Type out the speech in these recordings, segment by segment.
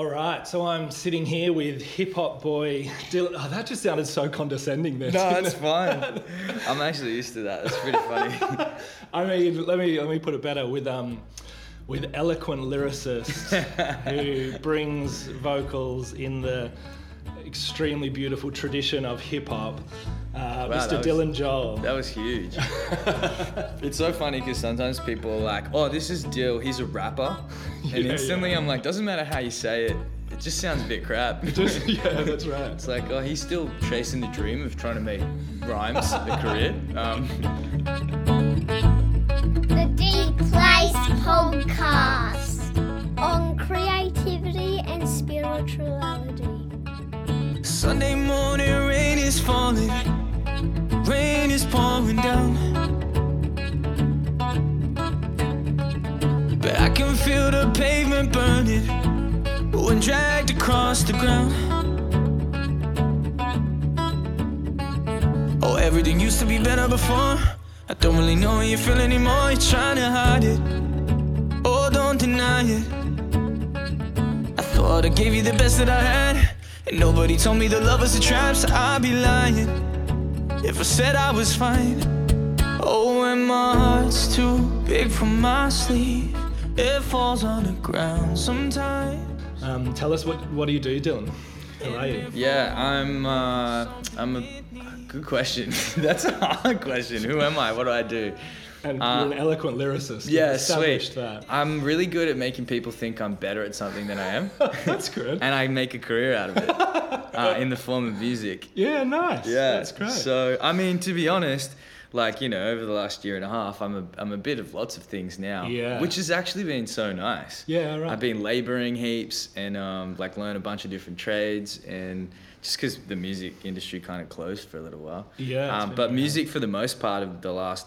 All right, so I'm sitting here with hip hop boy Dylan. Oh, that just sounded so condescending there. No, it's it? fine. I'm actually used to that. It's pretty funny. I mean, let me let me put it better with um, with eloquent lyricist who brings vocals in the extremely beautiful tradition of hip hop, uh, Wow, Mr. that was- Dylan Joel. That was huge. it's so funny because sometimes people are like, "Oh, this is Dill. He's a rapper," and Yeah, instantly yeah. I'm like, "Doesn't matter how you say it. It just sounds a bit crap." Just- yeah, that's right. It's like, oh, he's still chasing the dream of trying to make rhymes a career. Um, The Deep Place Podcast on creativity and spirituality. Sunday morning, rain is falling, rain is pouring down. But I can feel the pavement burning when dragged across the ground. Oh, everything used to be better before. I don't really know how you feel anymore. You're trying to hide it. Oh, don't deny it. I thought I gave you the best that I had. And nobody told me the love was a trap, so I'd be lying if I said I was fine. Oh, when my heart's too big for my sleeve, it falls on the ground sometimes. Um, tell us what what do you do, Dylan? Who are you? yeah, I'm. Uh, I'm a good question. That's a hard question. Who am I? What do I do? And Uh, you're an eloquent lyricist. Yeah, sweet. that. I'm really good at making people think I'm better at something than I am, That's good. and I make a career out of it uh, in the form of music. yeah, nice. Yeah, that's great. So I mean, to be honest, like you know, over the last year and a half, I'm a I'm a bit of lots of things now. Yeah. Which has actually been so nice. Yeah, right. I've been laboring heaps and um, like learn a bunch of different trades and just because the music industry kind of closed for a little while. Yeah, Um, but music for the most part of the last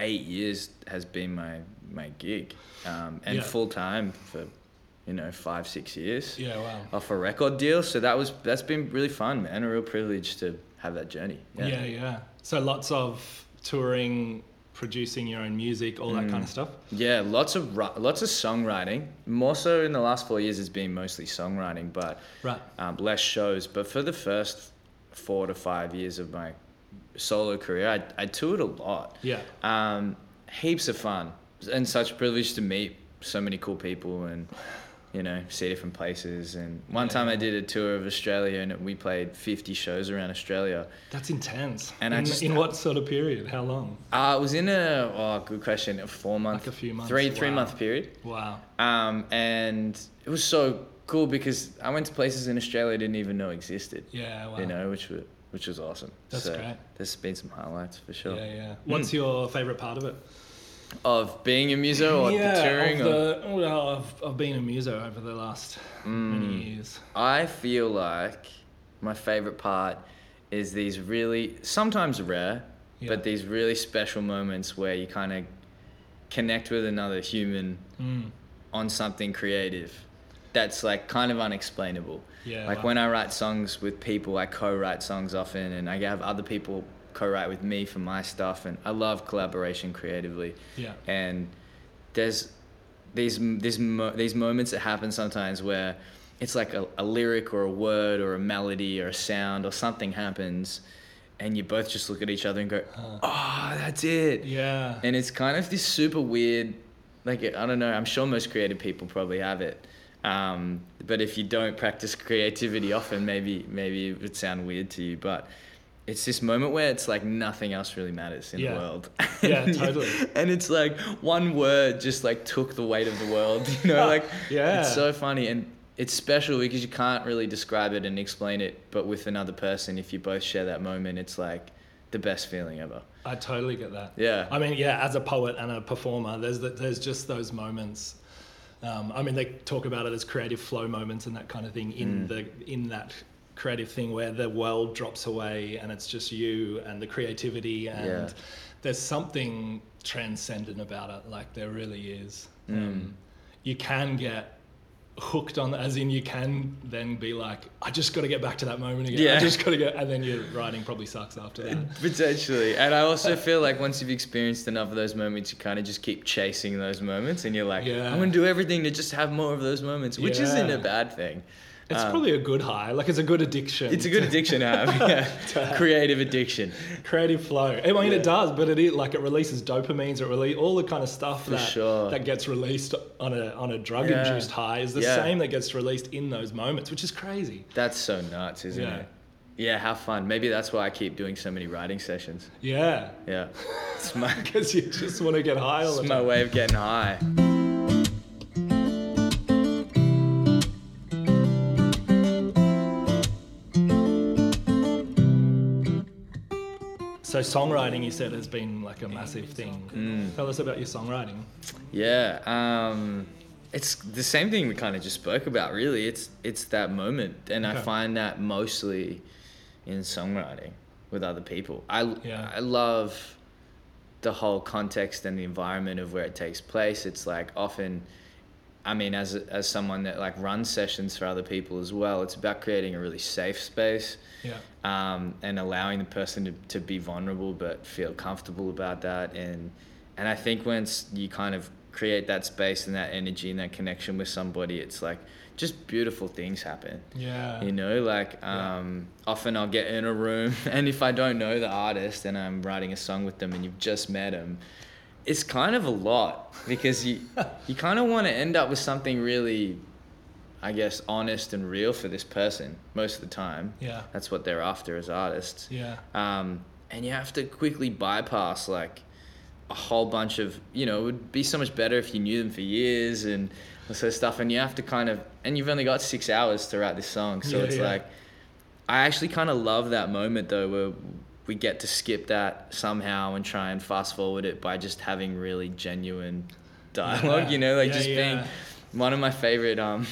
eight years has been my my gig, um, and Yeah. full time for you know five six years yeah, wow. off a record deal. So that was that's been really fun, man. A real privilege to have that journey. Yeah. yeah, So lots of touring, producing your own music, all that Mm. kind of stuff. Yeah, lots of lots of songwriting. More so in the last four years, it's been mostly songwriting, but Right. um, less shows. But for the first four to five years of my solo career, I, I toured a lot. Yeah. Um, heaps of fun and such a privilege to meet so many cool people and you know see different places. And one Yeah. time I did a tour of Australia and we played 50 shows around Australia. That's intense. And I in, just- in what sort of period? How long? Uh, it was in a oh good question a four month Like a few months, three three wow. month period. Wow. Um, and it was so cool because I went to places in Australia I didn't even know existed. Yeah. Wow. You know, which was which was awesome. That's so great. There's been some highlights for sure. Yeah, yeah. What's your favorite part of it? Of being a muso or yeah, the touring. of or, the, well, of, of being a muso over the last Mm. many years. I feel like my favorite part is these really sometimes rare, Yeah. but these really special moments where you kind of connect with another human Mm. on something creative that's like kind of unexplainable. Yeah, Like wow. when I write songs with people, I co-write songs often, and I have other people co-write with me for my stuff, and I love collaboration creatively. Yeah. And there's these these mo- these moments that happen sometimes where it's like a, a lyric or a word or a melody or a sound or something happens, and you both just look at each other and go, "Oh, that's it." Yeah. and it's kind of this super weird like i don't know i'm sure most creative people probably have it um, but if you don't practice creativity often maybe maybe it would sound weird to you but it's this moment where it's like nothing else really matters in Yeah. the world Yeah, totally. and it's like one word just like took the weight of the world you know like Yeah. it's so funny and it's special because you can't really describe it and explain it but with another person if you both share that moment it's like the best feeling ever I totally get that. Yeah. I mean, yeah, as a poet and a performer, there's the, there's just those moments. Um, I mean, they talk about it as creative flow moments and that kind of thing Mm. in the in that creative thing where the world drops away and it's just you and the creativity and Yeah. there's something transcendent about it. Like there really is. Mm. Um, you can get hooked on as in you can then be like i just got to get back to that moment again Yeah. i just got to get and then your writing probably sucks after that Potentially. And I also feel like once you've experienced enough of those moments, you kind of just keep chasing those moments and you're like, Yeah. I'm going to do everything to just have more of those moments, which isn't a bad thing. It's Um, probably a good high like it's a good addiction It's a good addiction to have. Yeah. Creative addiction. creative flow i mean Yeah. it does but it is like it releases dopamines it release all the kind of stuff For that sure. that gets released on a on a drug Yeah. induced high is the same that gets released in those moments which is crazy That's so nuts, isn't it? Yeah, how fun. Maybe that's why I keep doing so many writing sessions. yeah Yeah. It's my, because you just want to get high all the it's my way of getting high. So songwriting, you said, has been like a massive thing. Mm. Tell us about your songwriting. Yeah, um, it's the same thing we kind of just spoke about. Really, it's it's that moment, and I find that mostly in songwriting with other people. I Yeah. I love the whole context and the environment of where it takes place. It's like often, I mean, as as someone that like runs sessions for other people as well, it's about creating a really safe space Yeah. Um, and allowing the person to, to be vulnerable but feel comfortable about that and and I think once you kind of create that space and that energy and that connection with somebody it's like just beautiful things happen Yeah. you know like Yeah. um, often I'll get in a room and if I don't know the artist and I'm writing a song with them and you've just met them it's kind of a lot because you you kind of want to end up with something really I guess honest and real for this person most of the time Yeah. that's what they're after as artists. Yeah. Um, and you have to quickly bypass like a whole bunch of, you know, it would be so much better if you knew them for years and all sort of stuff. And you have to kind of, and you've only got six hours to write this song. So Yeah, it's yeah. like, I actually kind of love that moment though, where we get to skip that somehow and try and fast forward it by just having really genuine dialogue, Yeah. you know, like just being one of my favorite um,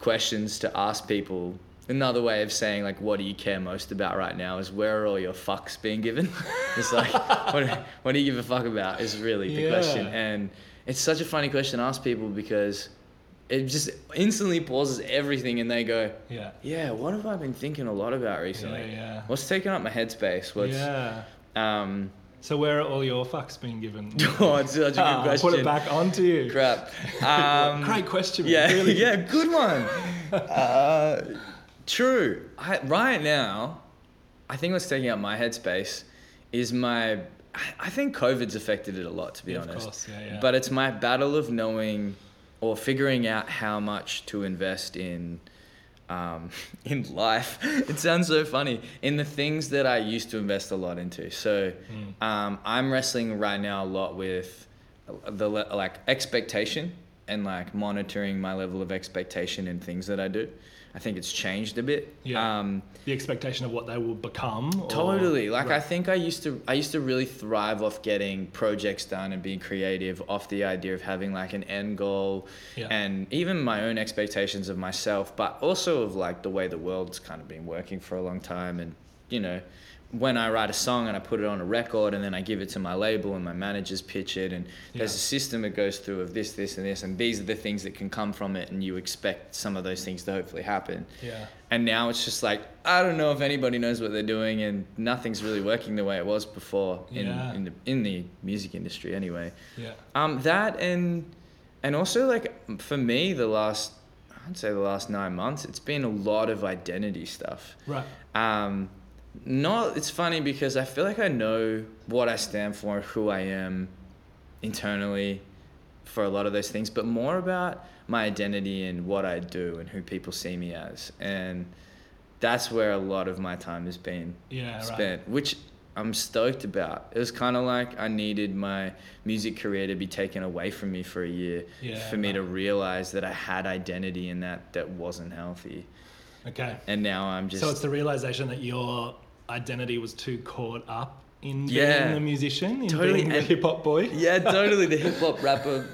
questions to ask people. Another way of saying like, what do you care most about right now? Is where are all your fucks being given? it's like, what, what do you give a fuck about? Is really the question, and it's such a funny question to ask people because it just instantly pauses everything, and they go, Yeah. yeah, what have I been thinking a lot about recently? Yeah, yeah. What's taking up my headspace? What's yeah. um? So where are all your fucks being given? Oh, it's such a good Ah, question. Put it back onto you. Crap. Um, Great question. Yeah, Really. yeah, good one. uh, true. I, right now, I think what's taking up my headspace is my. I- think COVID's affected it a lot, to be Yeah, of honest. course, yeah, yeah. But it's my battle of knowing or figuring out how much to invest in. Um, in life, it sounds so funny. In the things that I used to invest a lot into. So, Mm. um, I'm wrestling right now a lot with the like expectation and like monitoring my level of expectation in things that I do. I think it's changed a bit. Yeah. Um, The expectation of what they will become. or- totally. Like I think I used to I used to really thrive off getting projects done and being creative off the idea of having like an end goal Yeah. and even my own expectations of myself, but also of like the way the world's kind of been working for a long time and you know, when I write a song and I put it on a record and then I give it to my label and my managers pitch it and there's a system it goes through of this, this and this and these are the things that can come from it and you expect some of those things to hopefully happen. Yeah. And now it's just like I don't know if anybody knows what they're doing, and nothing's really working the way it was before in Yeah. in the in the music industry anyway. Yeah. Um, that and and also like for me, the last I'd say the last nine months, it's been a lot of identity stuff. Right. Um, not it's funny because I feel like I know what I stand for, who I am internally for a lot of those things, but more about my identity and what I do and who people see me as. And that's where a lot of my time has been Yeah. Right. spent, which I'm stoked about. It was kind of like I needed my music career to be taken away from me for a year Yeah, for me to realize that I had identity in that that wasn't healthy. Okay. And now I'm just So it's the realization that your identity was too caught up in Yeah. being the musician, in Totally, being the and- hip hop boy. Yeah, totally. The hip hop rapper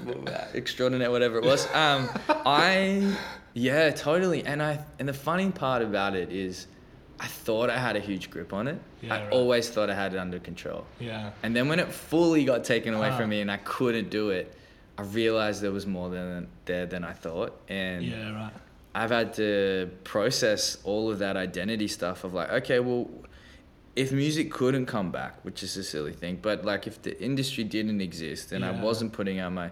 extraordinaire, whatever it was. Um, I, yeah, totally. And I, and the funny part about it is, I thought I had a huge grip on it. Yeah, I right. always thought I had it under control. Yeah. And then when it fully got taken away Ah. from me and I couldn't do it, I realized there was more than there than I thought, and Yeah, right. I've had to process all of that identity stuff of like, okay, well, if music couldn't come back, which is a silly thing, but like if the industry didn't exist and I wasn't putting out my,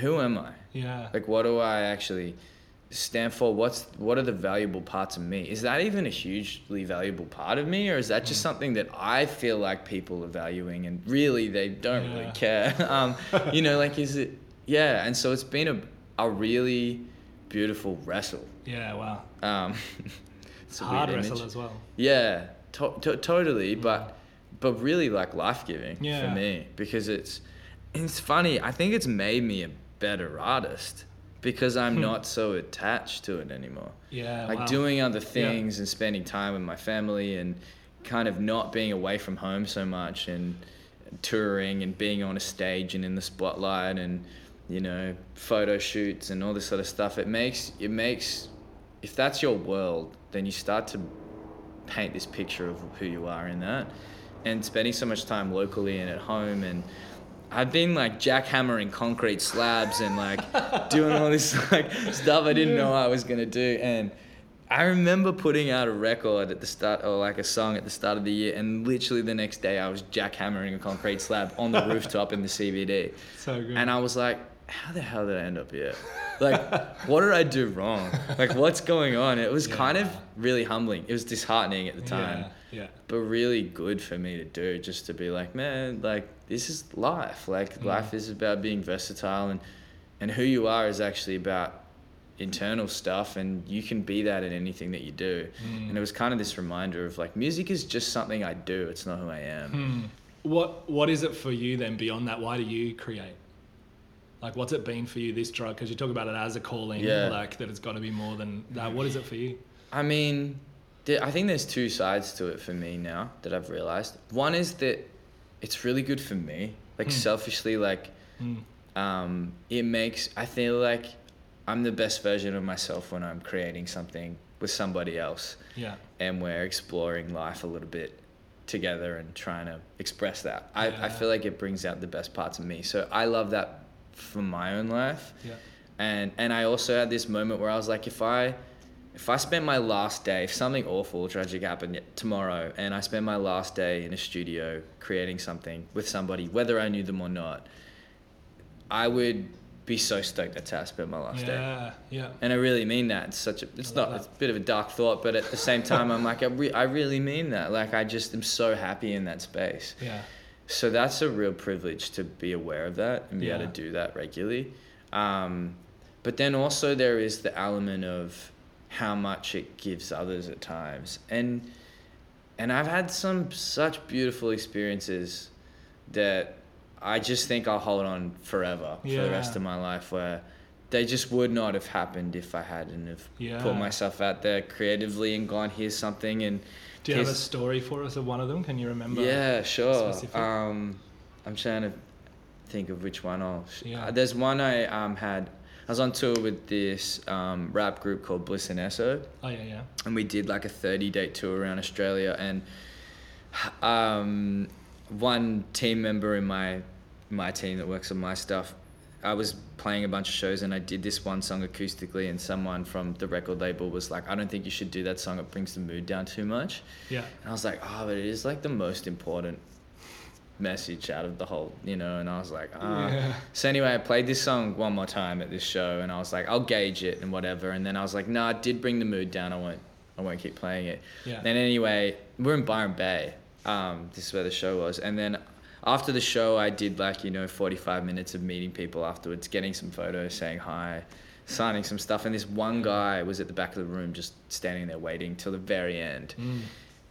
who am I? Yeah. Like, what do I actually stand for? What's what are the valuable parts of me? Is that even a hugely valuable part of me, or is that just Mm. something that I feel like people are valuing and really they don't Yeah. really care? um, you know, like is it? Yeah, and so it's been a a really beautiful wrestle. yeah, wow. Um, it's a Hard wrestle as well. Yeah, to- to- totally, but but really like life giving Yeah. for me because it's it's funny. I think it's made me a better artist because I'm Hmm. not so attached to it anymore. Yeah. like wow. doing other things and spending time with my family and kind of not being away from home so much and touring and being on a stage and in the spotlight and you know photo shoots and all this sort of stuff it makes it makes if that's your world then you start to paint this picture of who you are in that. And spending so much time locally and at home and I've been like jackhammering concrete slabs and like doing all this like stuff I didn't know I was gonna do. And I remember putting out a record at the start or like a song at the start of the year and literally the next day I was jackhammering a concrete slab on the rooftop in the CBD So good. and I was like how the hell did I end up here like what did I do wrong like what's going on it was kind of really humbling it was disheartening at the time Yeah. Yeah. but really good for me to do just to be like man like this is life like life is about being versatile and and who you are is actually about internal stuff and you can be that in anything that you do Mm. and it was kind of this reminder of like music is just something i do it's not who i am Hmm. What What is it for you then beyond that? Why do you create? Like, what's it been for you this drug? Because you talk about it as a calling, Yeah. like that it's got to be more than that. What is it for you? I mean, I think there's two sides to it for me now that I've realized. One is that it's really good for me, like Hmm. selfishly, like Mm. um, it makes I feel like I'm the best version of myself when I'm creating something with somebody else, Yeah. and we're exploring life a little bit together and trying to express that. I, I feel like it brings out the best parts of me. So I love that for my own life Yeah. and and I also had this moment where I was like, if I if I spent my last day, if something awful, tragic happened tomorrow, and I spent my last day in a studio creating something with somebody, whether I knew them or not, I would be so stoked that's how I spent my last day. Yeah. Yeah. And I really mean that. It's such a, it's not, it's a bit of a dark thought, but at the same time, I'm like, I, re- I really mean that. Like, I just am so happy in that space. Yeah. So that's a real privilege to be aware of that and be able to do that regularly. Um, but then also there is the element of how much it gives others at times, and and I've had some such beautiful experiences that I just think I'll hold on forever for the rest of my life where. They just would not have happened if I hadn't have Yeah. put myself out there creatively and gone here's something and Do you have a story for us of one of them? Can you remember? yeah, sure. Um, I'm trying to think of which one I'll. Sh- Yeah. uh, there's one I um had. I was on tour with this um, rap group called Bliss and Eso, Oh yeah. Yeah. and we did like a 30 date tour around Australia. And um, one team member in my my team that works on my stuff, I was playing a bunch of shows and I did this one song acoustically, and someone from the record label was like, "I don't think you should do that song. It brings the mood down too much." Yeah. And I was like, oh, but it is like the most important message out of the whole, you know. And I was like, ah. Yeah. So anyway, I played this song one more time at this show, and I was like, I'll gauge it and whatever. And then I was like, no, it did bring the mood down. I won't, I won't keep playing it. Yeah. And anyway, we're in Byron Bay. Um, this is where the show was, and then. After the show, I did like, you know, 45 minutes of meeting people afterwards, getting some photos, saying hi, signing some stuff. And this one guy was at the back of the room just standing there waiting till the very end Mm.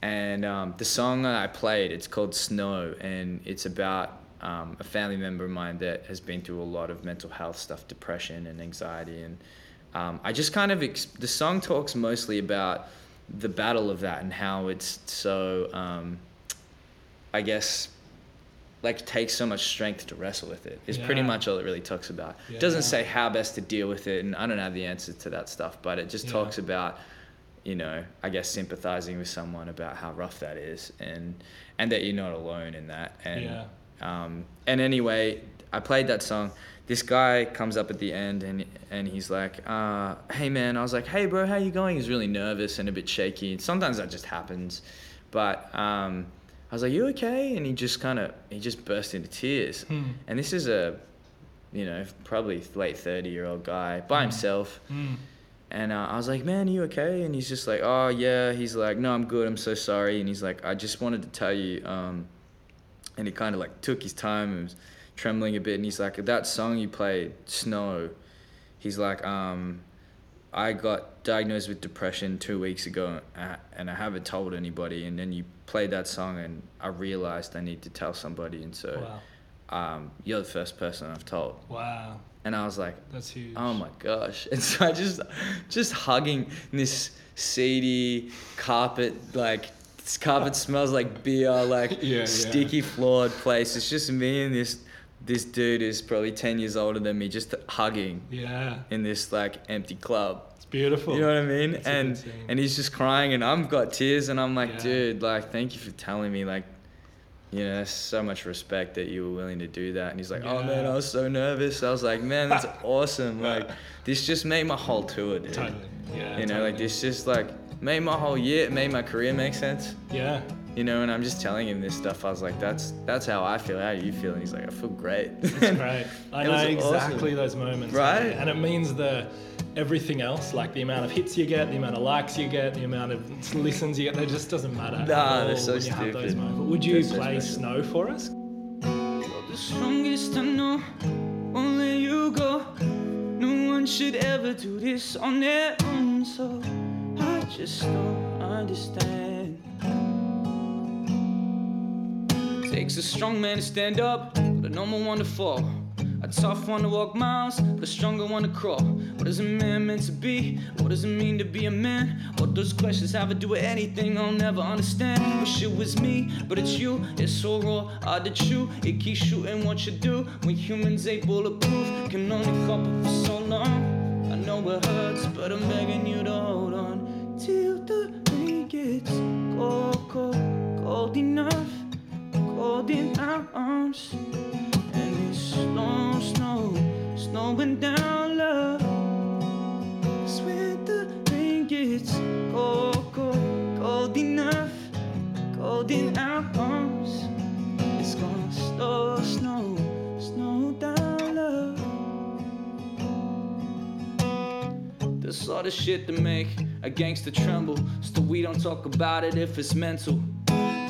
and um, the song I played, it's called Snow, and it's about um, a family member of mine that has been through a lot of mental health stuff, depression and anxiety, and um, I just kind of ex- the song talks mostly about the battle of that and how it's so, um, I guess, like takes so much strength to wrestle with it. Is pretty much all it really talks about. Yeah. It doesn't say how best to deal with it, and I don't have the answer to that stuff, but it just Yeah. talks about you know, I guess sympathizing with someone about how rough that is, and and that you're not alone in that. And Yeah. um, and anyway, I played that song. This guy comes up at the end and and he's like, uh, "Hey man," I was like, "Hey bro, how you going?" He's really nervous and a bit shaky. Sometimes that just happens, but um, I was like, "You okay?" And he just kind of he just burst into tears. Hmm. And this is a, you know, probably late thirty year old guy by himself. Mm. And uh, I was like, man, are you okay? And he's just like, oh, yeah. He's like, no, I'm good. I'm so sorry. And he's like, I just wanted to tell you. Um, and he kind of like took his time and was trembling a bit. And he's like, that song you played, Snow, he's like, um, I got diagnosed with depression two weeks ago uh, and I haven't told anybody. And then you played that song and I realized I need to tell somebody. And so Wow. um, you're the first person I've told. Wow. And I was like, That's huge. Oh my gosh. And so I just just hugging this seedy carpet like this carpet smells like beer, like Yeah, yeah. sticky floored place. It's just me and this this dude is probably ten years older than me, just hugging Yeah. in this like empty club. It's beautiful. You know what I mean? And and he's just crying and I've got tears and I'm like, Yeah. dude, like thank you for telling me like you know, so much respect that you were willing to do that. And he's like, oh man, I was so nervous. I was like, man, that's awesome. Like, this just made my whole tour, dude. Totally. Yeah. You know, like this just like made my whole year, made my career make sense. Yeah. You know, and I'm just telling him this stuff. I was like, that's that's how I feel. How do you feel? And he's like, I feel great. It's great. I know exactly awesome. those moments. Right? And it means the everything else, like the amount of hits you get, the amount of likes you get, the amount of listens you get, that just doesn't matter. at Nah, all they're so when you have those stupid. moments. Would you They're play special. Snow for us? You're the strongest I know. Won't you go. No one should ever do this on their own. So I just don't understand. Takes a strong man to stand up, but a normal one to fall. A tough one to walk miles, but a stronger one to crawl. What is a man meant to be? What does it mean to be a man? What those questions have to do with anything I'll never understand. Wish it was me, but it's you. It's so raw, hard to chew. It keeps shooting what you do. When humans ain't bulletproof, can only couple for so long. I know it hurts, but I'm begging you to hold on till the rain gets cold, cold, cold enough, cold in our arms. And it's snow, snow, snowing down love. 'Cause when the rain gets cold, cold, cold enough, cold in our arms, it's gonna snow, snow, snow down love. The sort of shit to make a gangster tremble. Still, we don't talk about it if it's mental.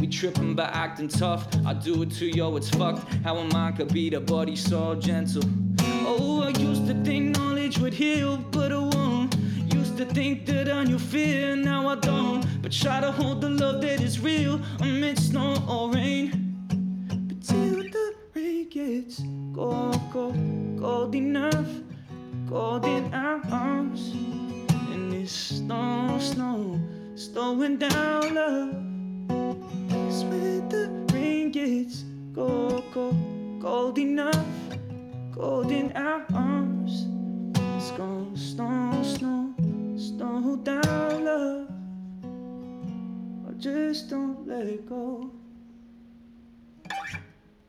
We tripping by acting tough. I do it to yo, it's fucked. How a mind could be the body so gentle. Oh, I used to think knowledge would heal, but it won't. Used to think that I knew fear, now I don't. But try to hold the love that is real amid snow or rain. But till the rain gets cold, cold, cold enough, cold in our arms. And it's snow, snow, snowing down love. Cause when the rain gets cold, cold, cold enough, cold in our arms, it's gonna snow, snow, snow down love. Or just don't let it go.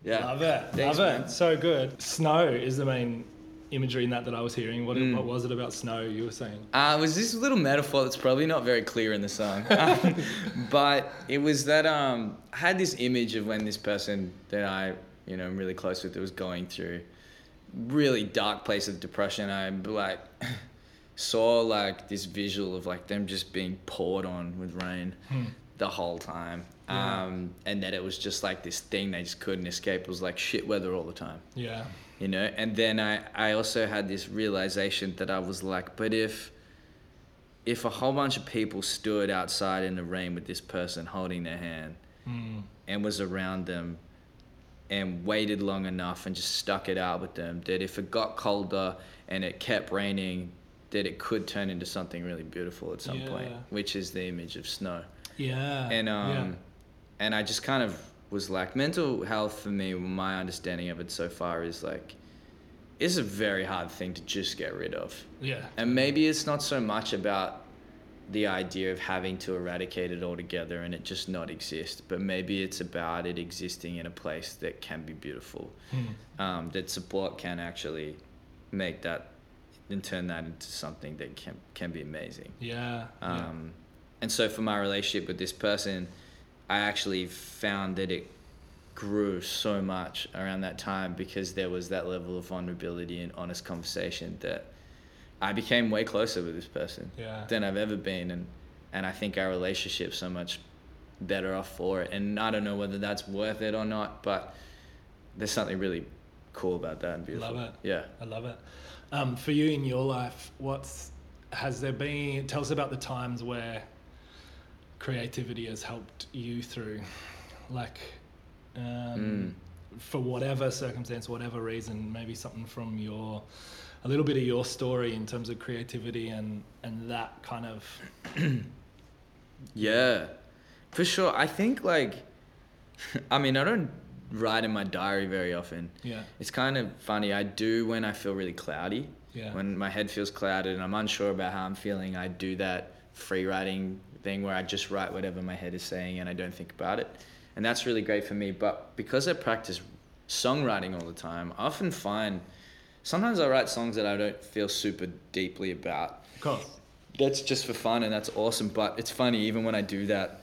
Yeah. Love it. Thanks, Love it. man. So good. Snow is the main imagery in that that I was hearing. What, Mm. what was it about snow you were saying? Uh, it was this little metaphor that's probably not very clear in the song. Um, but it was that um, I had this image of when this person that I, you know, am really close with was going through really dark place of depression. I like saw like this visual of like them just being poured on with rain the whole time. Yeah. Um, and that it was just like this thing they just couldn't escape. It was like shit weather all the time Yeah. You know and then i i also had this realization that i was like but if if a whole bunch of people stood outside in the rain with this person holding their hand Mm. and was around them and waited long enough and just stuck it out with them that if it got colder and it kept raining that it could turn into something really beautiful at some point which is the image of snow Yeah. and um yeah. and I just kind of was like mental health for me my understanding of it so far is like it's a very hard thing to just get rid of Yeah. and maybe it's not so much about the idea of having to eradicate it altogether and it just not exist. But maybe it's about it existing in a place that can be beautiful, Hmm. um, that support can actually make that and turn that into something that can can be amazing. Yeah. yeah. Um, And so for my relationship with this person, I actually found that it grew so much around that time because there was that level of vulnerability and honest conversation that I became way closer with this person Yeah. than I've ever been, and and I think our relationship's so much better off for it. And I don't know whether that's worth it or not, but there's something really cool about that and beautiful. Love it. Yeah. I love it. Um, for you in your life, what's has there been? Tell us about the times where creativity has helped you through, like, um, for whatever circumstance, whatever reason. Maybe something from your, a little bit of your story in terms of creativity and and that kind of. Yeah, for sure. I think like, I mean, I don't write in my diary very often. Yeah. It's kind of funny. I do when I feel really cloudy. Yeah. When my head feels clouded and I'm unsure about how I'm feeling, I do that free writing thing where I just write whatever my head is saying and I don't think about it. And that's really great for me. But because I practice songwriting all the time, I often find sometimes I write songs that I don't feel super deeply about. Of course. That's just for fun and that's awesome. But it's funny, even when I do that,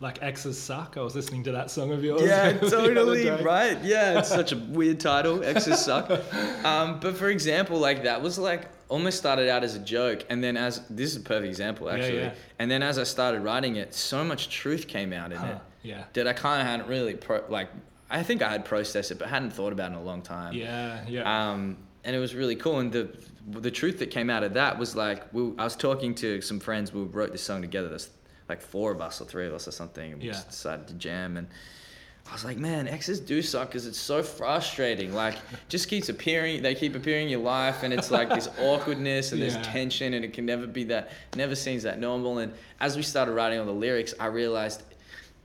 Like Exes suck. I was listening to that song of yours. Yeah, totally right. Yeah, it's such a weird title. Exes suck. Um, but for example, like that was like almost started out as a joke, and then as this is a perfect example Yeah, actually. yeah. And then as I started writing it, so much truth came out in Huh, it yeah. that I kind of hadn't really pro- like. I think I had processed it, but hadn't thought about it in a long time. Yeah. Yeah. Um, and it was really cool. And the the truth that came out of that was like we, I was talking to some friends. We wrote this song together. There's like four of us or three of us or something. And we Yeah. just decided to jam. And I was like, man, exes do suck because it's so frustrating. Like, just keeps appearing. They keep appearing in your life, and it's like this awkwardness and Yeah. this tension, and it can never be that. Never seems that normal. And as we started writing all the lyrics, I realized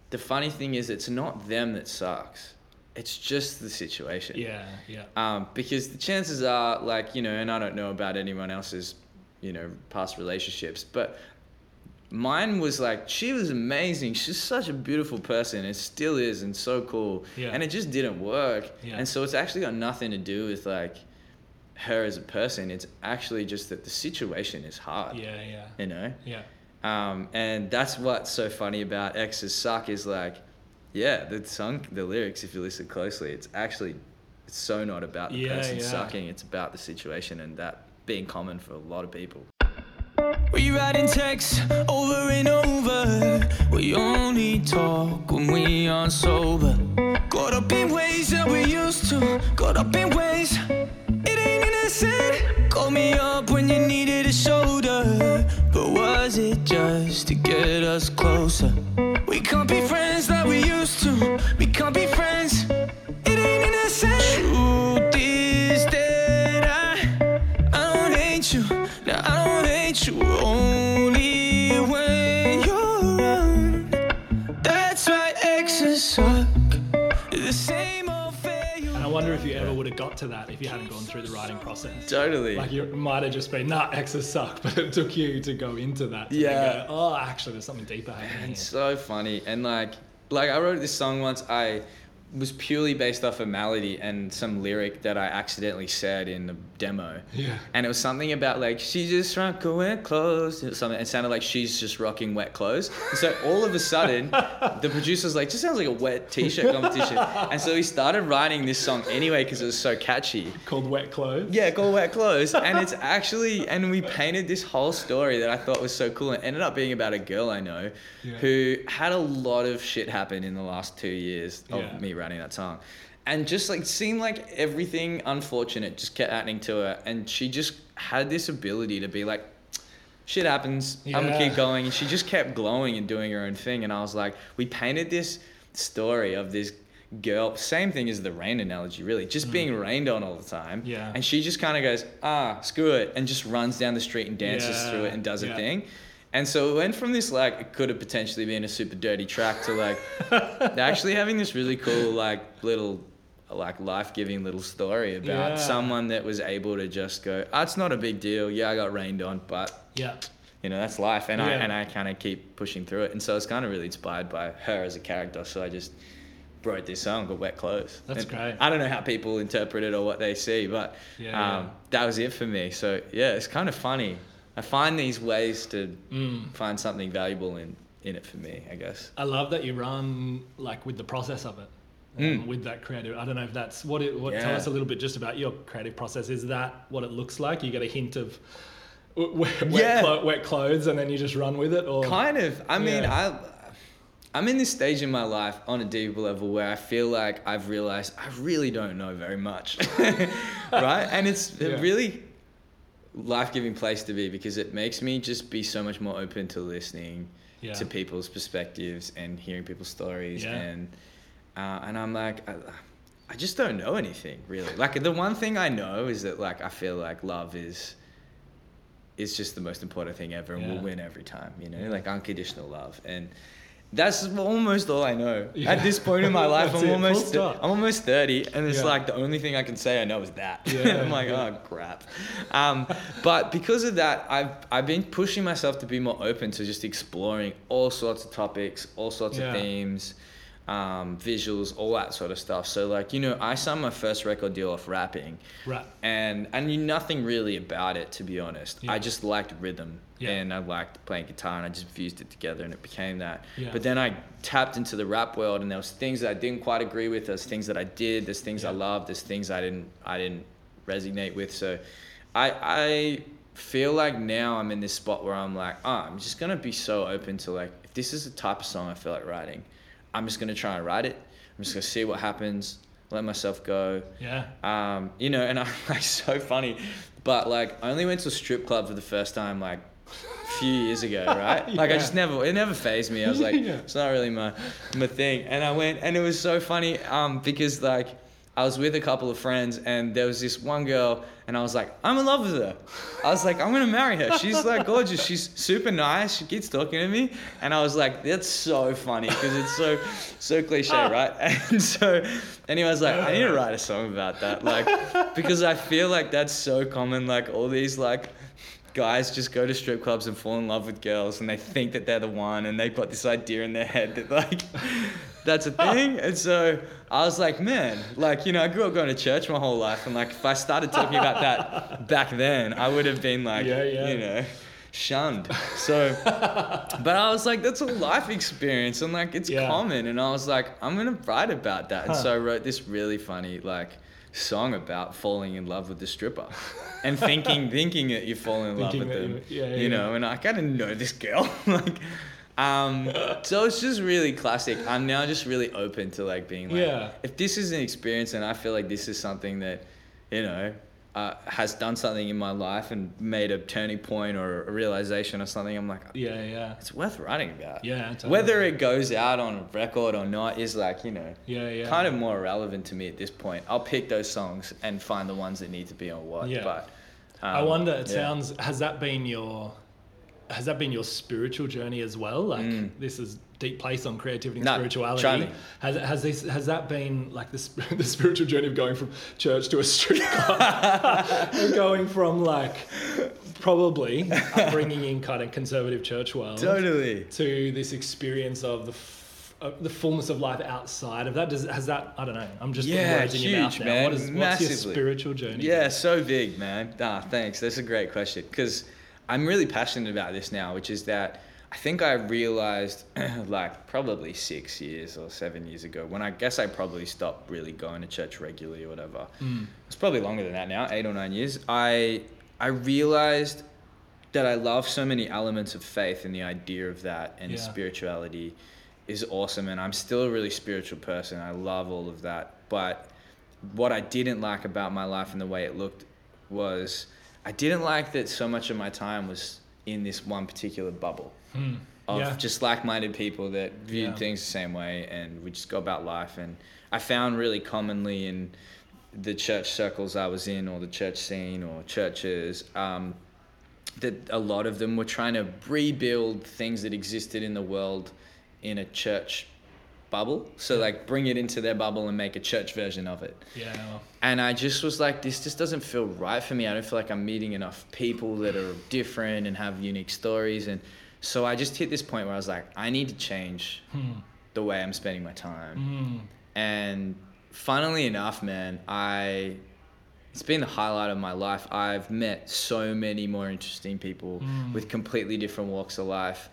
the funny thing is, it's not them that sucks. It's just the situation. yeah. Yeah. Um, because the chances are, like, you know, and I don't know about anyone else's, you know, past relationships, but mine was like, she was amazing. She's such a beautiful person. It still is, and so cool. Yeah. And it just didn't work. Yeah. And so it's actually got nothing to do with, like, her as a person. It's actually just that the situation is hard. Yeah. Yeah. You know? Yeah. Um, and that's what's so funny about Exes Suck is like, yeah, the song, the lyrics, if you listen closely, it's actually, it's so not about the Yeah, person yeah. sucking. It's about the situation and that being common for a lot of people. We writing texts over and over. We only talk when we are sober. Caught up in ways that we used to. Caught up in ways it ain't innocent. Call me up when you needed a shoulder. But was it just to get us closer? We can't be friends like we used to. We can't be friends. It ain't innocent. If you ever would have got to that if you hadn't gone through the writing process. Totally. Like you might have just been, nah, exes suck, but it took you to go into that. Yeah. Go, oh, actually, there's something deeper happening. It's here." so funny. And like, like I wrote this song once. I was purely based off a melody and some lyric that I accidentally said in the demo. Yeah. And it was something about like she just her wet clothes. It something. It sounded like she's just rocking wet clothes. And so all of a sudden, the producer's like, "Just sounds like a wet t-shirt competition." And so he started writing this song anyway because it was so catchy. Called Wet Clothes. Yeah, called Wet Clothes. And it's actually, and we painted this whole story that I thought was so cool. It ended up being about a girl I know Yeah. who had a lot of shit happen in the last two years of Yeah. me writing that song. And just like seemed like everything unfortunate just kept happening to her. And she just had this ability to be like, shit happens. I'm gonna keep going. And she just kept glowing and doing her own thing. And I was like, we painted this story of this girl, same thing as the rain analogy, really, just being rained on all the time. Mm. Yeah. And she just kind of goes, ah, screw it, and just runs down the street and dances Yeah, through it and does yeah. a thing. And so it went from this like it could have potentially been a super dirty track to like actually having this really cool like little like life-giving little story about Yeah. someone that was able to just go, ah, it's not a big deal. Yeah, I got rained on, but Yeah. you know that's life and i and i kind of keep pushing through it and so i was kind of really inspired by her as a character so i just wrote this song called wet clothes That's And great. i don't know how people interpret it or what they see but Yeah, um, yeah. that was it for me so yeah it's kind of funny i find these ways to Mm. find something valuable in in it for me i guess I love that you run like with the process of it. Um, Mm. With that creative, I don't know if that's what it. What tell us a little bit just about your creative process. Is that what it looks like? You get a hint of wet, wet, Yeah. clo- wet clothes, and then you just run with it, or Kind of. I mean, Yeah. I I'm in this stage in my life on a deeper level where I feel like I've realized I really don't know very much, right? And it's Yeah. a really life-giving place to be because it makes me just be so much more open to listening Yeah. to people's perspectives and hearing people's stories Yeah. and uh, and I'm like. I, I just don't know anything really. Like the one thing I know is that like I feel like love is is just the most important thing ever and Yeah. will win every time, you know, like unconditional love. And that's almost all I know. Yeah. At this point in my life, I'm it, almost. I'm almost 30 and it's Yeah. like the only thing I can say I know is that. Yeah, I'm like, oh crap. Um, but because of that, I've I've been pushing myself to be more open to just exploring all sorts of topics, all sorts of themes. Um, visuals, all that sort of stuff. So like, you know, I signed my first record deal off rapping right? and I knew nothing really about it to be honest. Yeah. I just liked rhythm Yeah. and I liked playing guitar and I just fused it together and it became that. Yeah. But then I tapped into the rap world and there was things that I didn't quite agree with. There's things that I did. There's things I loved. There's things I didn't I didn't resonate with. So I I feel like now I'm in this spot where I'm like, oh, I'm just gonna be so open to like if this is the type of song I feel like writing, I'm just gonna try and write it. I'm just gonna see what happens. Let myself go Yeah. um, you know, and I'm like so funny, but like I only went to a strip club for the first time like a few years ago, right? Like I just never, it never phased me. I was like, Yeah. it's not really my my thing, and I went, and it was so funny, um, because like I was with a couple of friends, and there was this one girl, and I was like, I'm in love with her. I was like, I'm gonna marry her. She's like gorgeous. She's super nice. She keeps talking to me, and I was like, that's so funny because it's so so cliche, right? And so, anyway, I was like, I need to write a song about that, like, because I feel like that's so common. Like all these like guys just go to strip clubs and fall in love with girls, and they think that they're the one, and they've got this idea in their head that like that's a thing. And so I was like, man, like you know, I grew up going to church my whole life, and like if I started talking about that back then, I would have been like, Yeah, yeah. you know. Shunned. So, but I was like, that's a life experience, and like it's Yeah. common. And I was like, I'm gonna write about that. And Huh. so I wrote this really funny like song about falling in love with the stripper, and thinking thinking that you fall in love with them. you- yeah, yeah, you know, and I kind of know this girl, like. Um, so it's just really classic. I'm now just really open to like being like, Yeah. if this is an experience and I feel like this is something that, you know, uh, has done something in my life and made a turning point or a realization or something, I'm like, Yeah, yeah, it's worth writing about. yeah. Totally. Whether it goes out on record or not is like, you know, yeah, yeah, kind of more relevant to me at this point. I'll pick those songs and find the ones that need to be on what. Yeah. But um, I wonder. It yeah. sounds. Has that been your? Has that been your spiritual journey as well? Like Mm. this is deep place on creativity and No, spirituality. Has has this has that been like the the spiritual journey of going from church to a street club, and going from like probably bringing in kind of conservative church world Totally. to this experience of the. Uh, the fullness of life outside of that does has that I don't know I'm just Yeah, words in your mouth huge, now. man. What is what's your spiritual journey? Yeah, so big, man. Ah, thanks. That's a great question because I'm really passionate about this now, which is that I think I realized like probably six years or seven years ago when I guess I probably stopped really going to church regularly or whatever. Mm. It's probably longer than that now, eight or nine years. I I realized that I love so many elements of faith and the idea of that and Yeah. spirituality is awesome and I'm still a really spiritual person. I love all of that. But what I didn't like about my life and the way it looked was I didn't like that so much of my time was in this one particular bubble Hmm. of Yeah. just like-minded people that viewed Yeah. things the same way and we just go about life and I found really commonly in the church circles I was in or the church scene or churches um, that a lot of them were trying to rebuild things that existed in the world in a church bubble. So like bring it into their bubble and make a church version of it. Yeah. And I just was like, this just doesn't feel right for me. I don't feel like I'm meeting enough people that are different and have unique stories. And so I just hit this point where I was like, I need to change Hmm. the way I'm spending my time. Mm. And funnily enough, man, I it's been the highlight of my life. I've met so many more interesting people Mm. with completely different walks of life.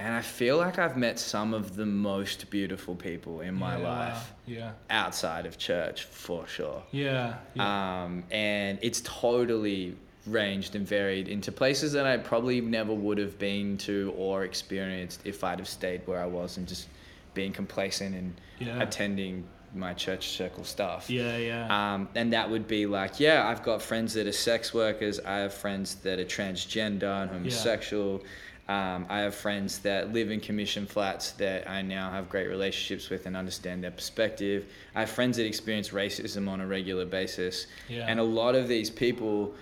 And I feel like I've met some of the most beautiful people in my Yeah, life Yeah. outside of church for sure. Yeah. yeah. Um, and it's totally ranged and varied into places that I probably never would have been to or experienced if I'd have stayed where I was and just being complacent and Yeah. attending my church circle stuff. yeah. Yeah. Um, and that would be like, yeah, I've got friends that are sex workers. I have friends that are transgender and homosexual. Um, I have friends that live in commission flats that I now have great relationships with and understand their perspective. I have friends that experience racism on a regular basis. Yeah. And a lot of these people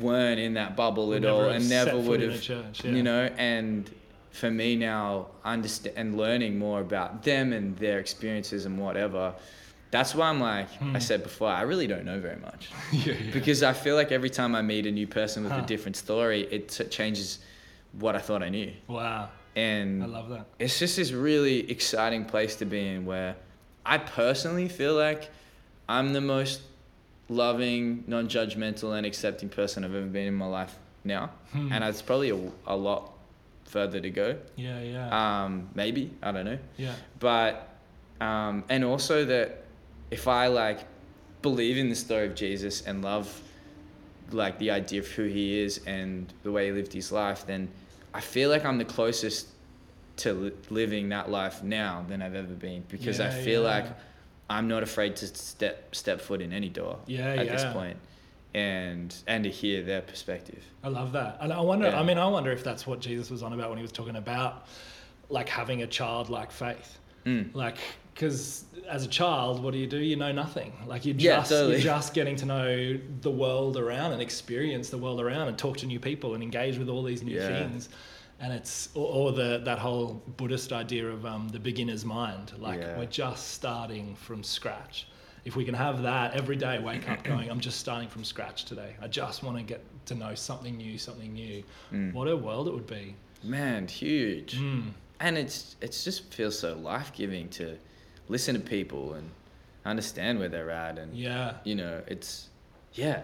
weren't in that bubble at all never and never would have, church, yeah. you know, and for me now, understand and learning more about them and their experiences and whatever, that's why I'm like I said before, I really don't know very much yeah. because I feel like every time I meet a new person with Huh. a different story, it t- changes what I thought I knew, wow. and I love that. it's just this really exciting place to be in where I personally feel like I'm the most loving, non-judgmental, and accepting person I've ever been in my life now, Hmm. and it's probably a, a lot further to go. Yeah. Yeah. Um, maybe I don't know, yeah. but um, and also that if I like believe in the story of Jesus and love like the idea of who he is and the way he lived his life, then I feel like I'm the closest to li- living that life now than I've ever been because I feel yeah. like I'm not afraid to step step foot in any door Yeah, at this point and and to hear their perspective. I love that. And I wonder, Yeah. I mean, I wonder if that's what Jesus was on about when he was talking about like having a childlike faith. Mm. Like, because as a child, what do you do? You know nothing. Like you're Yeah, just totally. you're just getting to know the world around and experience the world around and talk to new people and engage with all these new Yeah. things. And it's or, or the that whole Buddhist idea of um, the beginner's mind. Like Yeah. we're just starting from scratch. If we can have that every day, wake up going, I'm just starting from scratch today. I just want to get to know something new, something new. Mm. What a world it would be. Man, huge. Mm. and it's it's just feels so life giving to listen to people and understand where they're at and Yeah, you know it's yeah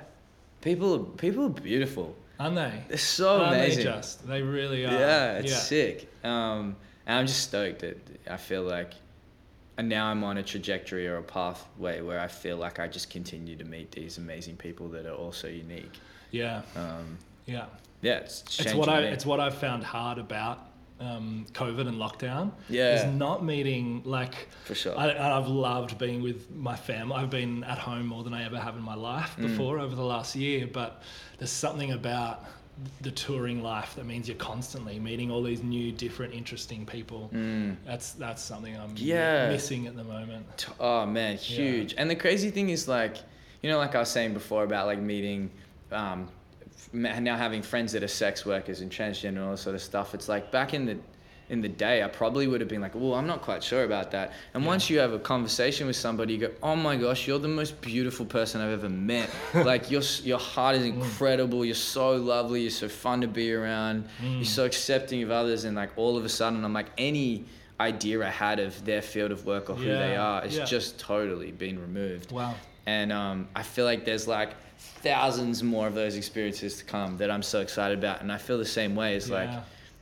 people people are beautiful aren't they? they're so Aren't amazing They just, they really are. yeah it's sick um and i'm just stoked that i feel like and now i'm on a trajectory or a pathway where i feel like i just continue to meet these amazing people that are also unique Yeah, um yeah. yeah it's It's what I me. it's what I've found hard about um, COVID and lockdown. Yeah. is not meeting like. for sure I, I've loved being with my family. I've been at home more than I ever have in my life Mm. before over the last year. But there's something about the touring life that means you're constantly meeting all these new, different, interesting people. Mm. That's that's something I'm Yeah. missing at the moment. Oh man, huge. And the crazy thing is like, you know, like I was saying before about like meeting, um, now having friends that are sex workers and transgender and all this sort of stuff. It's like back in the in the day, I probably would have been like, well, I'm not quite sure about that. And Yeah. once you have a conversation with somebody, you go, oh my gosh, you're the most beautiful person I've ever met. like your your heart is incredible. You're so lovely. You're so fun to be around. You're so accepting of others. And like all of a sudden, I'm like any idea I had of their field of work or who they are, it's yeah. just totally been removed. Wow. And um, I feel like there's like thousands more of those experiences to come that I'm so excited about. And I feel the same way. It's like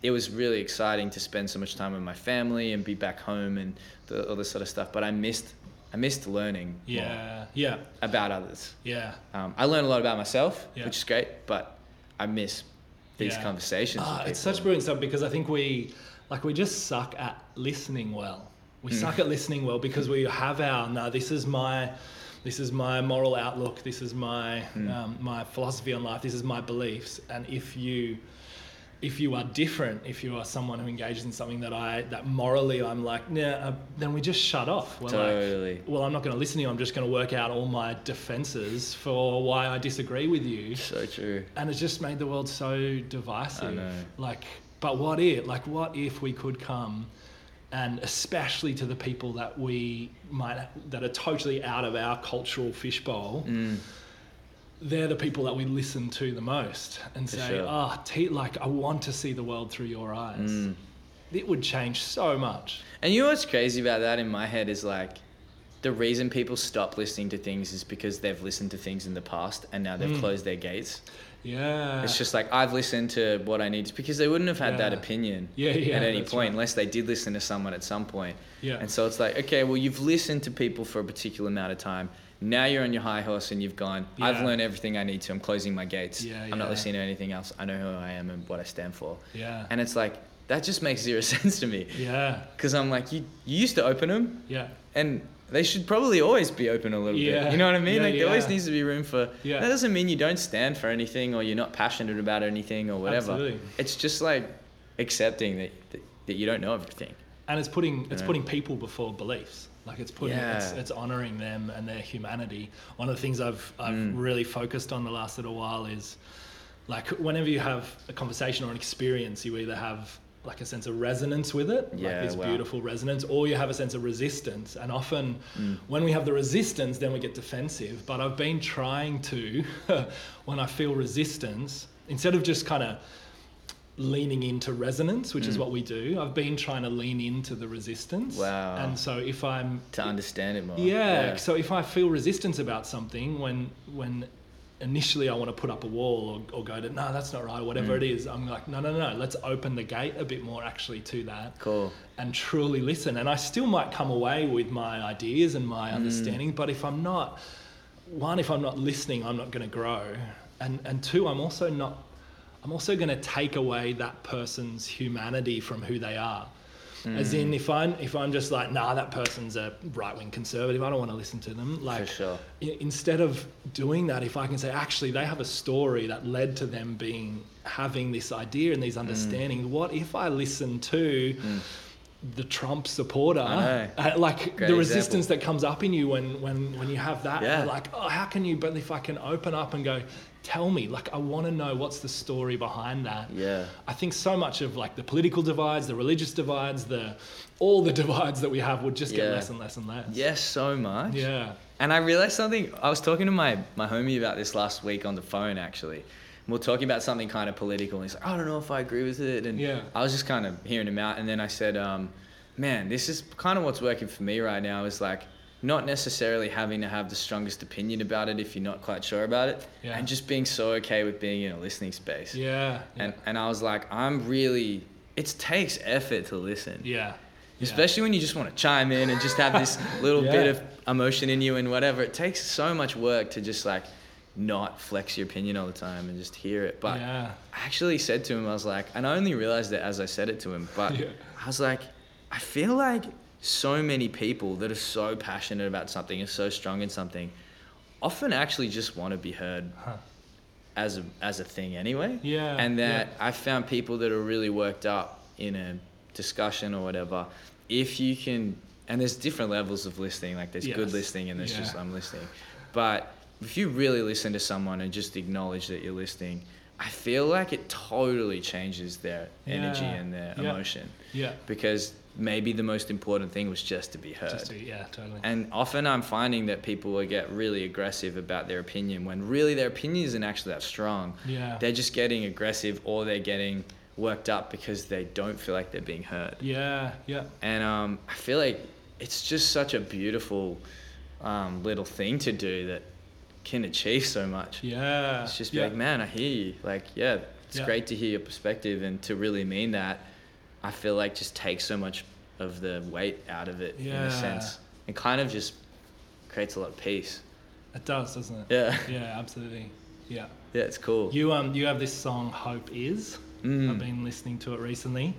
it was really exciting to spend so much time with my family and be back home and the, all this sort of stuff. But I missed I missed learning Yeah. Yeah. about others. Yeah. Um, I learned a lot about myself, Yeah. which is great. But I miss these Yeah. conversations. Ah, it's such brilliant stuff because I think we, like, we just suck at listening well. We suck at listening well because we have our no. This is my, this is my moral outlook. This is my um, my philosophy on life. This is my beliefs. And if you, if you are different, if you are someone who engages in something that I that morally I'm like, nah, uh, then we just shut off. We're Totally. like, well, I'm not going to listen to you. I'm just going to work out all my defenses for why I disagree with you So true. and it's just made the world so divisive. I know. Like, but what if? Like, what if we could come and especially to the people that we might that are totally out of our cultural fishbowl. Mm. They're the people that we listen to the most and For say, sure. "Ah, T, like I want to see the world through your eyes." Mm. It would change so much. And you know what's crazy about that in my head is like the reason people stop listening to things is because they've listened to things in the past and now they've Mm. closed their gates. Yeah, It's just like I've listened to what I need to, because they wouldn't have had that opinion Yeah, yeah, at any point right. unless they did listen to someone at some point. yeah, And so it's like, okay, well, you've listened to people for a particular amount of time. Now you're on your high horse and you've gone, I've learned everything I need to. I'm closing my gates. Yeah, I'm not listening to anything else. I know who I am and what I stand for. yeah, And it's like, that just makes zero sense to me. yeah, Because I'm like, you, you used to open them yeah, and they should probably always be open a little Yeah. bit. You know what I mean? Yeah, like there always needs to be room for. Yeah. That doesn't mean you don't stand for anything or you're not passionate about anything or whatever. Absolutely. It's just like accepting that, that that you don't know everything. and it's putting it's Yeah. putting people before beliefs. Like it's putting it's, it's honoring them and their humanity. One of the things I've I've Mm. really focused on the last little while is like whenever you have a conversation or an experience, you either have like a sense of resonance with it, Yeah, like this wow. beautiful resonance, or you have a sense of resistance. And often Mm. when we have the resistance, then we get defensive. But I've been trying to, when I feel resistance, instead of just kind of leaning into resonance, which is Mm. what we do, I've been trying to lean into the resistance. Wow. And so if I'm To understand it more. yeah, so if I feel resistance about something when when initially I want to put up a wall or, or go to no that's not right or whatever Mm. it is I'm like no no no let's open the gate a bit more actually to that Cool. and truly listen and I still might come away with my ideas and my Mm. understanding but if I'm not one if I'm not listening I'm not going to grow and and two I'm also not I'm also going to take away that person's humanity from who they are as Mm. in if I'm if I'm just like nah that person's a right wing conservative I don't want to listen to them like For sure. i- instead of doing that if I can say actually they have a story that led to them being having this idea and these Mm. what if I listen to the Trump supporter uh, like Great the resistance that comes up in you when when when you have that Yeah. like oh how can you but if I can open up and go tell me like I want to know what's the story behind that Yeah. I think so much of like the political divides, the religious divides, the all the divides that we have would just get Yeah. less and less and less. Yes, so much. Yeah. And I realized something. I was talking to my, my homie about this last week on the phone, actually. We are talking about something kind of political. And he's like, I don't know if I agree with it. And Yeah. I was just kind of hearing him out. And then I said, um, man, this is kind of what's working for me right now is like not necessarily having to have the strongest opinion about it if you're not quite sure about it. Yeah. And just being so okay with being in a listening space. Yeah. And, and I was like, I'm really, it takes effort to listen. yeah. Yeah. Especially when you just want to chime in and just have this little Yeah. bit of emotion in you and whatever. It takes so much work to just like not flex your opinion all the time and just hear it. But yeah. I actually said to him, I was like, and I only realized it as I said it to him, but Yeah. I was like, I feel like so many people that are so passionate about something and so strong in something often actually just want to be heard Huh. as a, as a thing anyway. Yeah, And that yeah. I found people that are really worked up in a discussion or whatever, if you can, and there's different levels of listening, like there's good listening and there's just I'm listening. But if you really listen to someone and just acknowledge that you're listening, I feel like it totally changes their energy and their Yeah. emotion. Yeah. Because maybe the most important thing was just to be heard. Just to, yeah, totally. And often I'm finding that people will get really aggressive about their opinion when really their opinion isn't actually that strong. yeah. They're just getting aggressive or they're getting worked up because they don't feel like they're being heard. yeah. Yeah. And um, I feel like it's just such a beautiful um, little thing to do that can achieve so much. Yeah. It's just be yeah. like, man, I hear you. Like, yeah, it's Yeah. great to hear your perspective and to really mean that. I feel like just takes so much of the weight out of it in a sense. And kind of just creates a lot of peace. It does, doesn't it? Yeah. Yeah, absolutely. Yeah. Yeah, it's cool. You um you have this song Hope Is. Mm. I've been listening to it recently.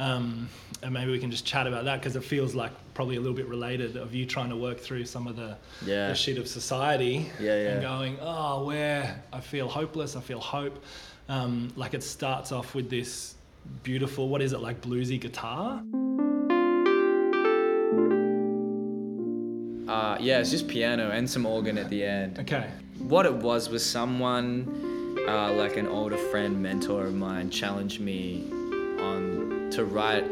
Um, and maybe we can just chat about that because it feels like probably a little bit related of you trying to work through some of the, Yeah. the shit of society Yeah, yeah. and going, oh, where I feel hopeless, I feel hope. Um, like it starts off with this beautiful, what is it, like bluesy guitar? Uh, yeah, it's just piano and some organ at the end. Okay. What it was was someone, uh, like an older friend, mentor of mine, challenged me on to write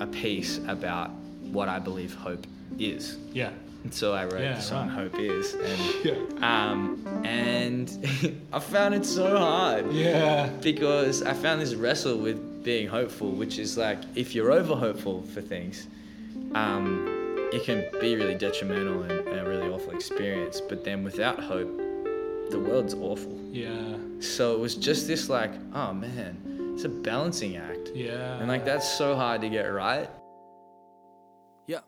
a piece about what I believe hope is. Yeah. And so I wrote Yeah, the song right. Hope Is. And, Yeah. um, and I found it so hard Yeah. because I found this wrestle with being hopeful, which is like if you're over hopeful for things, um, it can be really detrimental and, and a really awful experience. But then without hope, the world's awful. Yeah. So it was just this like, oh man, it's a balancing act. Yeah. And like that's so hard to get right. Yeah.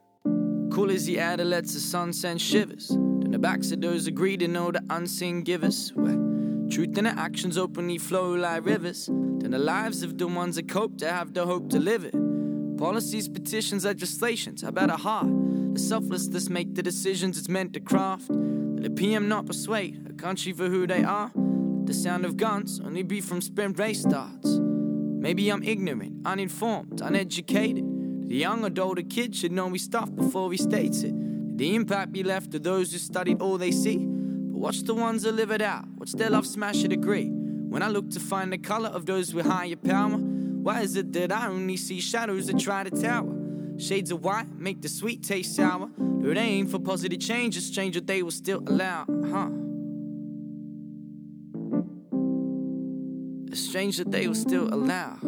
Cool as the air that lets the sun send shivers. Then the backs of those agree to know the unseen givers. Where truth and the actions openly flow like rivers. Then the lives of the ones that cope to have the hope to live it. Policies, petitions, legislations, how about a heart? The selflessness make the decisions it's meant to craft. Let the PM not persuade a country for who they are. Let the sound of guns only be from spent race starts. Maybe I'm ignorant, uninformed, uneducated. The young adult or kid should know we stuff before he states it. The impact be left to those who studied all they see. But watch the ones that live it out, watch their love smash a degree. When I look to find the color of those with higher power, why is it that I only see shadows that try to tower? Shades of white make the sweet taste sour. They aim for positive change, it's strange that they will still allow, huh? It's strange that they will still allow.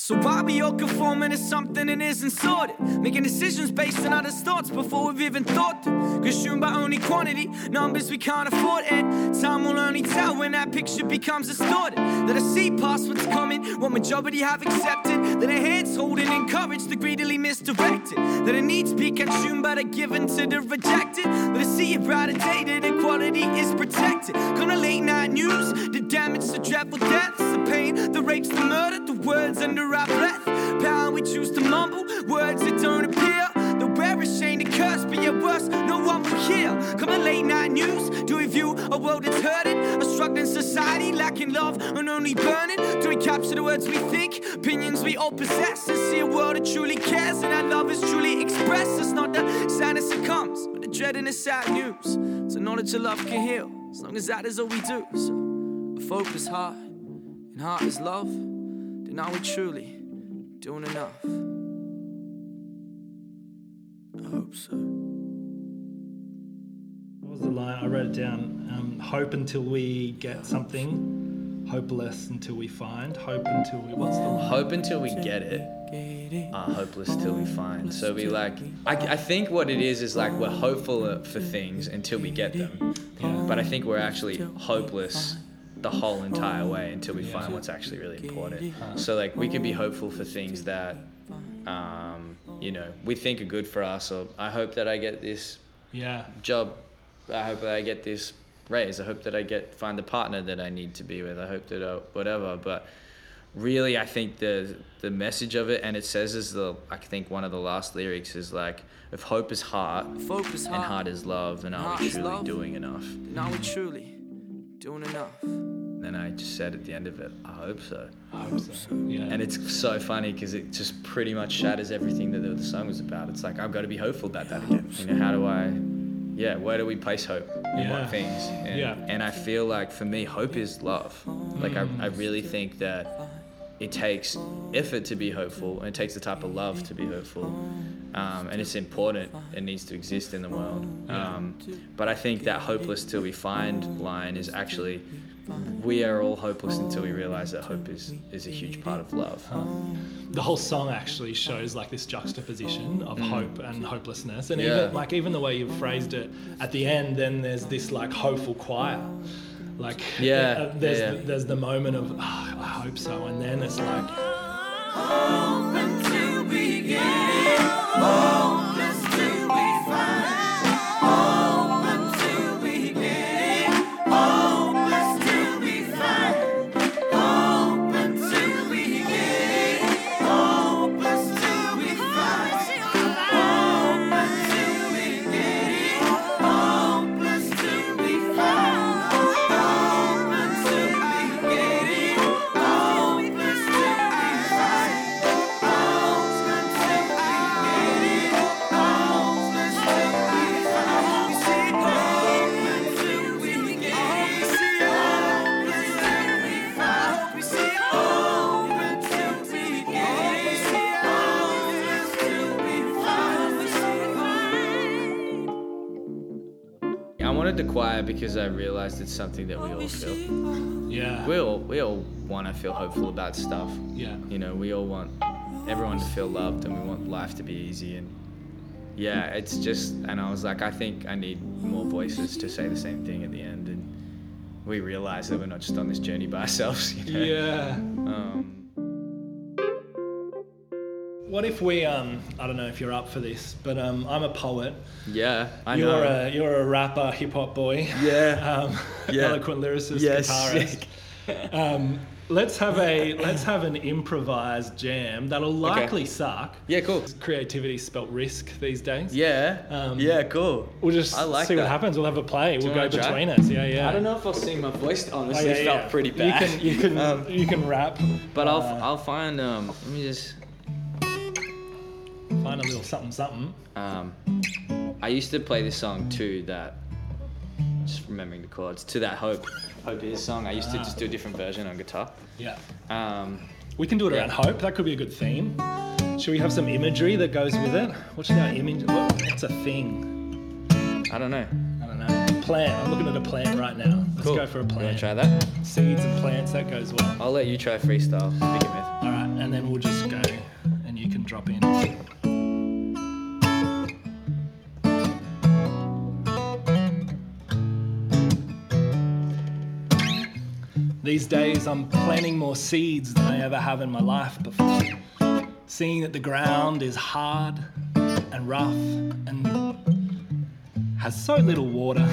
So why we all conforming to something that isn't sorted? Making decisions based on others' thoughts before we've even thought them. Consumed by only quantity, numbers we can't afford, and time will only tell when that picture becomes distorted. That I see past what's coming, what majority have accepted. That our hands holding encouraged, the greedily misdirected. That our needs be consumed by the given to the rejected. But I see a brighter day that equality is protected. Come to late night news, the damage, the dreadful deaths, the pain, the rapes, the murder, the words under our breath. Power we choose to mumble, words that don't appear. The wear is shame, the curse, but yet worse, no one will hear. Come to late night news, do we view a world that's hurting? A struggling society, lacking love and only burning? Do we capture the words we think, opinions we all possess, and see a world that truly cares and that love is truly expressed? It's not the sadness that comes, but the dread and the sad news. So knowledge of love can heal, as long as that is all we do. So hope is heart, and heart is love, then are we truly doing enough? I hope so. What was the line? I wrote it down. Um, hope until we get something, hopeless until we find. Hope until we. What's the line? Hope until we get it. Are hopeless till we find. So we like. I, I think what it is is like we're hopeful for things until we get them, but I think we're actually hopeless the whole entire way until we find what's actually really important. So like we can be hopeful for things that, um, you know, we think are good for us. Or I hope that I get this Yeah. job. I hope that I get this raise. I hope that I get find the partner that I need to be with. I hope that I, whatever. But really, I think the the message of it, and it says is the I think one of the last lyrics is like, if hope is heart If hope is and heart, heart is love, then are Heart we truly love. doing enough? are we truly doing enough? Then I just said at the end of it, I hope so. I hope so. Yeah. And it's so funny because it just pretty much shatters everything that the, the song was about. It's like I've got to be hopeful about that again. You know, how do I? Yeah, where do we place hope in Yeah. what things? And, Yeah. and I feel like for me, hope is love. Like I, I really think that it takes effort to be hopeful, and it takes the type of love to be hopeful. Um, and it's important. It needs to exist in the world. Um, but I think that hopeless till we find line is actually we are all hopeless until we realize that hope is, is a huge part of love. the whole song actually shows like this juxtaposition of hope and hopelessness and Mm. Yeah. even like even the way you've phrased it at the end then there's this like hopeful choir like Yeah, uh, there's yeah. The, there's the moment of "Ah, i hope so and then it's like Oh. Quiet because I realized it's something that we all feel. Yeah. We all we all want to feel hopeful about stuff. yeah. You know, we all want everyone to feel loved and we want life to be easy and yeah, it's just and I was like, I think I need more voices to say the same thing at the end and we realize that we're not just on this journey by ourselves. You know? Yeah. Um, What if we um I don't know if you're up for this, but um I'm a poet. yeah, I you're know. a you're a rapper, hip hop boy. Yeah. Um, Yeah. eloquent lyricist, Yes. guitarist. Um, let's have a let's have an improvised jam that'll likely suck. yeah, cool. Creativity spelt risk these days. Yeah. Um, yeah, cool. We'll just I like see what happens. We'll have a play. you We'll go between us. Yeah, yeah. I don't know if I'll sing my voice Oh, honestly yeah, felt yeah. pretty bad. You can you can Um, you can rap. but I'll uh, I'll find um let me just find a little something something. um I used to play this song too that just remembering the chords to that hope hope is song I used to just do a different version on guitar Yeah. um We can do it Yeah. around hope. That could be a good theme. Should we have some imagery that goes with it? What's our image? What, what's a thing? I don't know I don't know. Plant. I'm looking at a plant right now. Let's cool go for a you wanna try that Seeds and plants. That goes well. I'll let you try freestyle to begin with All right, and then we'll just go, and you can drop in. These days, I'm planting more seeds than I ever have in my life before. Seeing that the ground is hard and rough and has so little water.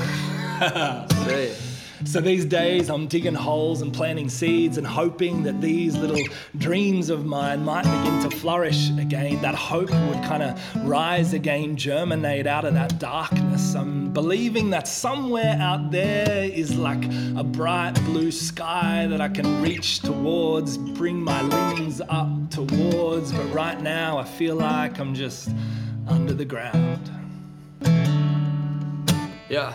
So these days I'm digging holes and planting seeds and hoping that these little dreams of mine might begin to flourish again. That hope would kind of rise again, germinate out of that darkness. I'm believing that somewhere out there is like a bright blue sky that I can reach towards, bring my limbs up towards. But right now I feel like I'm just under the ground. Yeah,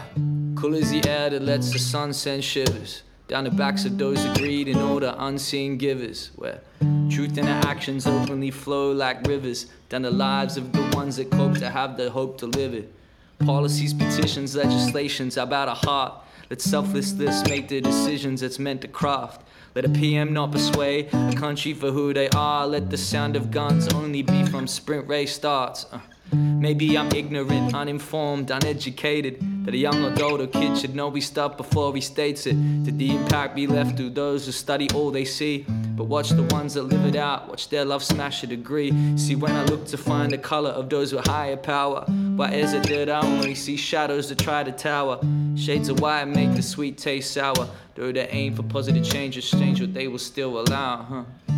cool as the air that lets the sun send shivers down the backs of those that greed and all the unseen givers. Where truth and actions openly flow like rivers down the lives of the ones that cope to have the hope to live it. Policies, petitions, legislations about a heart. Let selflessness make the decisions it's meant to craft. Let a PM not persuade a country for who they are. Let the sound of guns only be from sprint race starts. Uh. Maybe I'm ignorant, uninformed, uneducated. That a young adult or kid should know we stop before he states it. Did the impact be left to those who study all they see? But watch the ones that live it out, watch their love smash a degree. See, when I look to find the color of those with higher power, why is it that I only see shadows that try to tower? Shades of white make the sweet taste sour. Though they aim for positive change, strange what they will still allow, huh?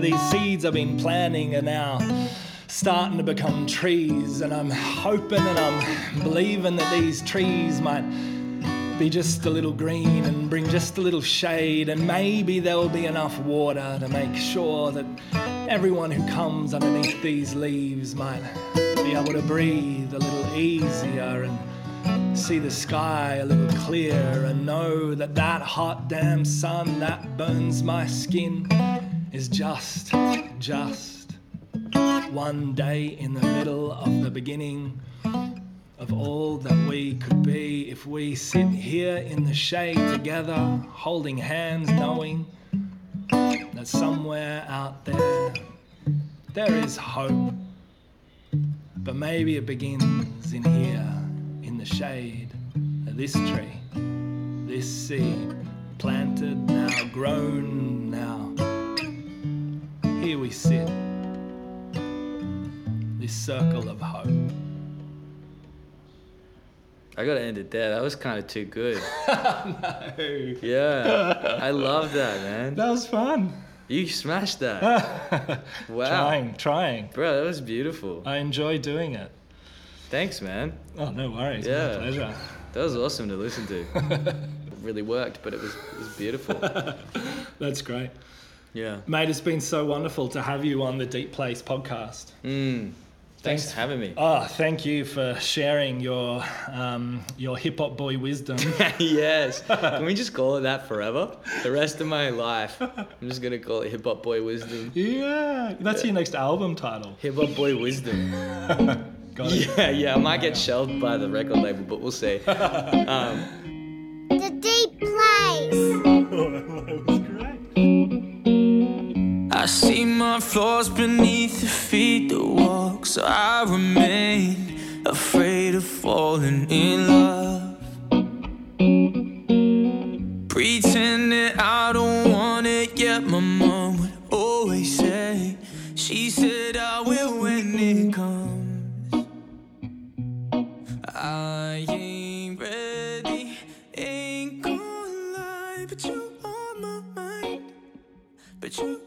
These seeds I've been planting are now starting to become trees, and I'm hoping and I'm believing that these trees might be just a little green and bring just a little shade, and maybe there'll be enough water to make sure that everyone who comes underneath these leaves might be able to breathe a little easier and see the sky a little clearer and know that that hot damn sun that burns my skin is just, just one day in the middle of the beginning of all that we could be if we sit here in the shade together, holding hands, knowing that somewhere out there there is hope. But maybe it begins in here, in the shade of this tree, this seed, planted now, grown now. Here we sit, this circle of hope. I gotta end it there. That was kind of too good. no. Yeah, I love that, man. That was fun. You smashed that. Wow. Trying, trying. Bro, that was beautiful. I enjoy doing it. Thanks, man. Oh, no worries. Yeah. Pleasure. That was awesome to listen to. It really worked, but it was it was beautiful. That's great. Yeah. Mate, it's been so wonderful to have you on the Deep Place podcast. Mm. Thanks for having me. Oh, thank you for sharing your um, your hip hop boy wisdom. yes. Can we just call it that forever? The rest of my life, I'm just gonna call it Hip Hop Boy Wisdom. yeah, that's your next album title. Hip Hop Boy Wisdom. Got it. Yeah, yeah. I might get shelved by the record label, but we'll see. Um, The deep place. See my flaws beneath your feet that walk, so I remain afraid of falling in love. Pretend that I don't want it, yet my mom would always say, She said I will when it comes. I ain't ready, ain't gonna lie, but you on my mind. But you